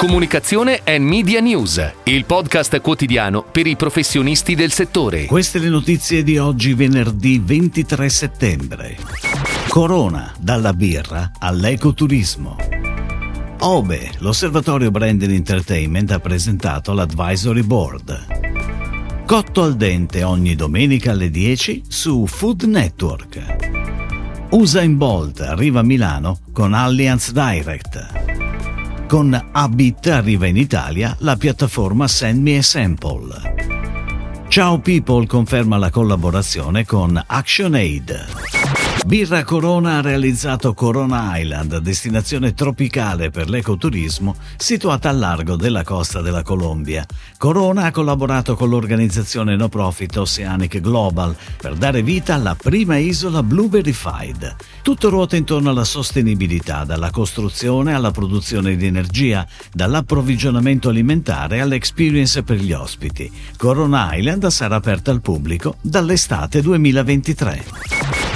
Comunicazione e Media News, il podcast quotidiano per i professionisti del settore. Queste le notizie di oggi venerdì 23 settembre. Corona, dalla birra all'ecoturismo. OBE, l'osservatorio Brand and Entertainment, ha presentato l'Advisory Board. Cotto al dente ogni domenica alle 10 su Food Network. Usain Bolt arriva a Milano con Allianz Direct. Con Abit arriva in Italia la piattaforma Send Me a Sample. Ciao People conferma la collaborazione con ActionAid. Birra Corona ha realizzato Corona Island, destinazione tropicale per l'ecoturismo situata al largo della costa della Colombia. Corona ha collaborato con l'organizzazione no profit Oceanic Global per dare vita alla prima isola Blueberryfied. Tutto ruota intorno alla sostenibilità, dalla costruzione alla produzione di energia, dall'approvvigionamento alimentare all'experience per gli ospiti. Corona Island sarà aperta al pubblico dall'estate 2023.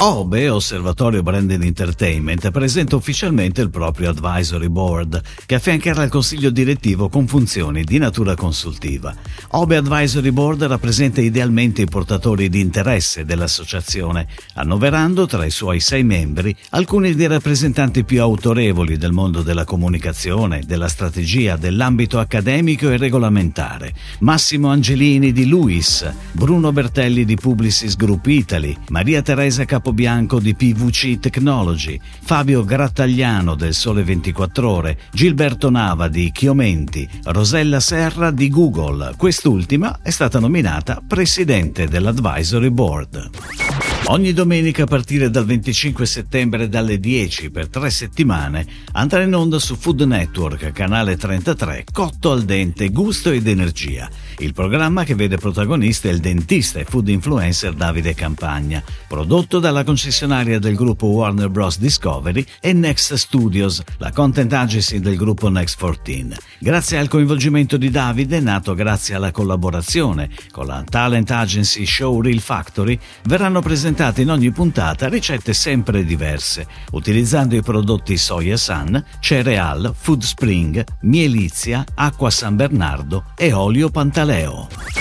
OBE, Osservatorio Brand and Entertainment, presenta ufficialmente il proprio Advisory Board, che affiancherà il consiglio direttivo con funzioni di natura consultiva. OBE Advisory Board rappresenta idealmente i portatori di interesse dell'associazione, annoverando tra i suoi sei membri alcuni dei rappresentanti più autorevoli del mondo della comunicazione, della strategia, dell'ambito accademico e regolamentare. Massimo Angelini di Luis, Bruno Bertelli di Publicis Group Italy, Maria Teresa Capo Capobianco di PVC Technology, Fabio Grattagliano del Sole 24 Ore, Gilberto Nava di Chiomenti, Rosella Serra di Google. Quest'ultima è stata nominata presidente dell'Advisory Board. Ogni domenica a partire dal 25 settembre dalle 10 per tre settimane andrà in onda su Food Network, canale 33, Cotto al dente, gusto ed energia. Il programma che vede protagonista il dentista e food influencer Davide Campagna, prodotto dalla concessionaria del gruppo Warner Bros. Discovery e Next Studios, la content agency del gruppo Next 14. Grazie al coinvolgimento di Davide, nato grazie alla collaborazione con la talent agency Show Real Factory, verranno presentate in ogni puntata ricette sempre diverse, utilizzando i prodotti Soya Sun, Cereal, Food Spring, Mielizia, Acqua San Bernardo e Olio Pantaleo.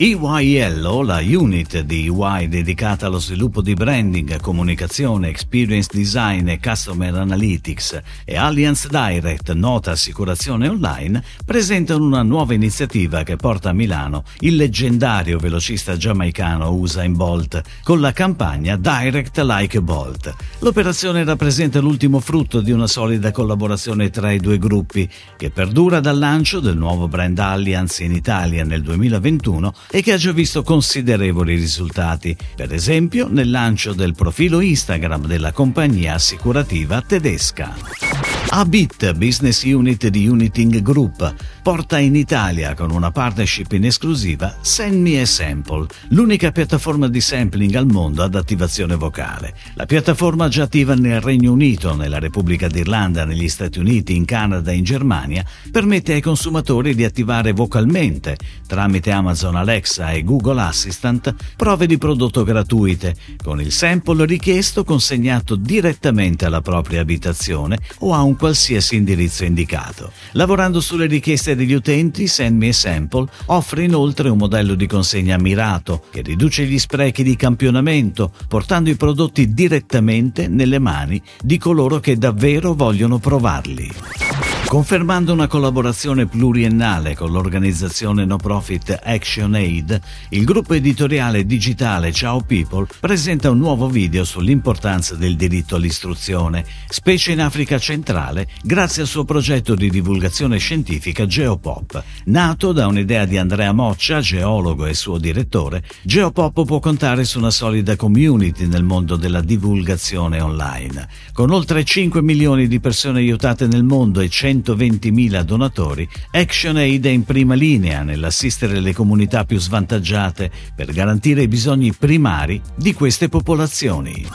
Leo. EY Yellow, la unit di EY dedicata allo sviluppo di branding, comunicazione, experience design e customer analytics, e Allianz Direct, nota assicurazione online, presentano una nuova iniziativa che porta a Milano il leggendario velocista giamaicano Usain Bolt con la campagna Direct Like Bolt. L'operazione rappresenta l'ultimo frutto di una solida collaborazione tra i due gruppi che perdura dal lancio del nuovo brand Allianz in Italia nel 2021 e che ha già visto considerevoli risultati, per esempio nel lancio del profilo Instagram della compagnia assicurativa tedesca. Abit, business unit di Uniting Group, porta in Italia con una partnership in esclusiva Send Me a Sample, l'unica piattaforma di sampling al mondo ad attivazione vocale. La piattaforma già attiva nel Regno Unito, nella Repubblica d'Irlanda, negli Stati Uniti, in Canada e in Germania, permette ai consumatori di attivare vocalmente, tramite Amazon Alexa e Google Assistant, prove di prodotto gratuite, con il sample richiesto consegnato direttamente alla propria abitazione o a un qualsiasi indirizzo indicato. Lavorando sulle richieste degli utenti, Send Me Sample offre inoltre un modello di consegna mirato che riduce gli sprechi di campionamento, portando i prodotti direttamente nelle mani di coloro che davvero vogliono provarli. Confermando una collaborazione pluriennale con l'organizzazione no profit ActionAid, il gruppo editoriale digitale Ciao People presenta un nuovo video sull'importanza del diritto all'istruzione, specie in Africa centrale, grazie al suo progetto di divulgazione scientifica Geopop. Nato da un'idea di Andrea Moccia, geologo e suo direttore, Geopop può contare su una solida community nel mondo della divulgazione online. Con oltre 5 milioni di persone aiutate nel mondo e 100 120.000 donatori, ActionAid è in prima linea nell'assistere le comunità più svantaggiate per garantire i bisogni primari di queste popolazioni.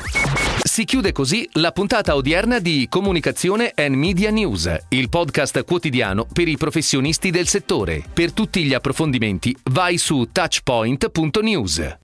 Si chiude così la puntata odierna di Comunicazione and Media News, il podcast quotidiano per i professionisti del settore. Per tutti gli approfondimenti vai su touchpoint.news.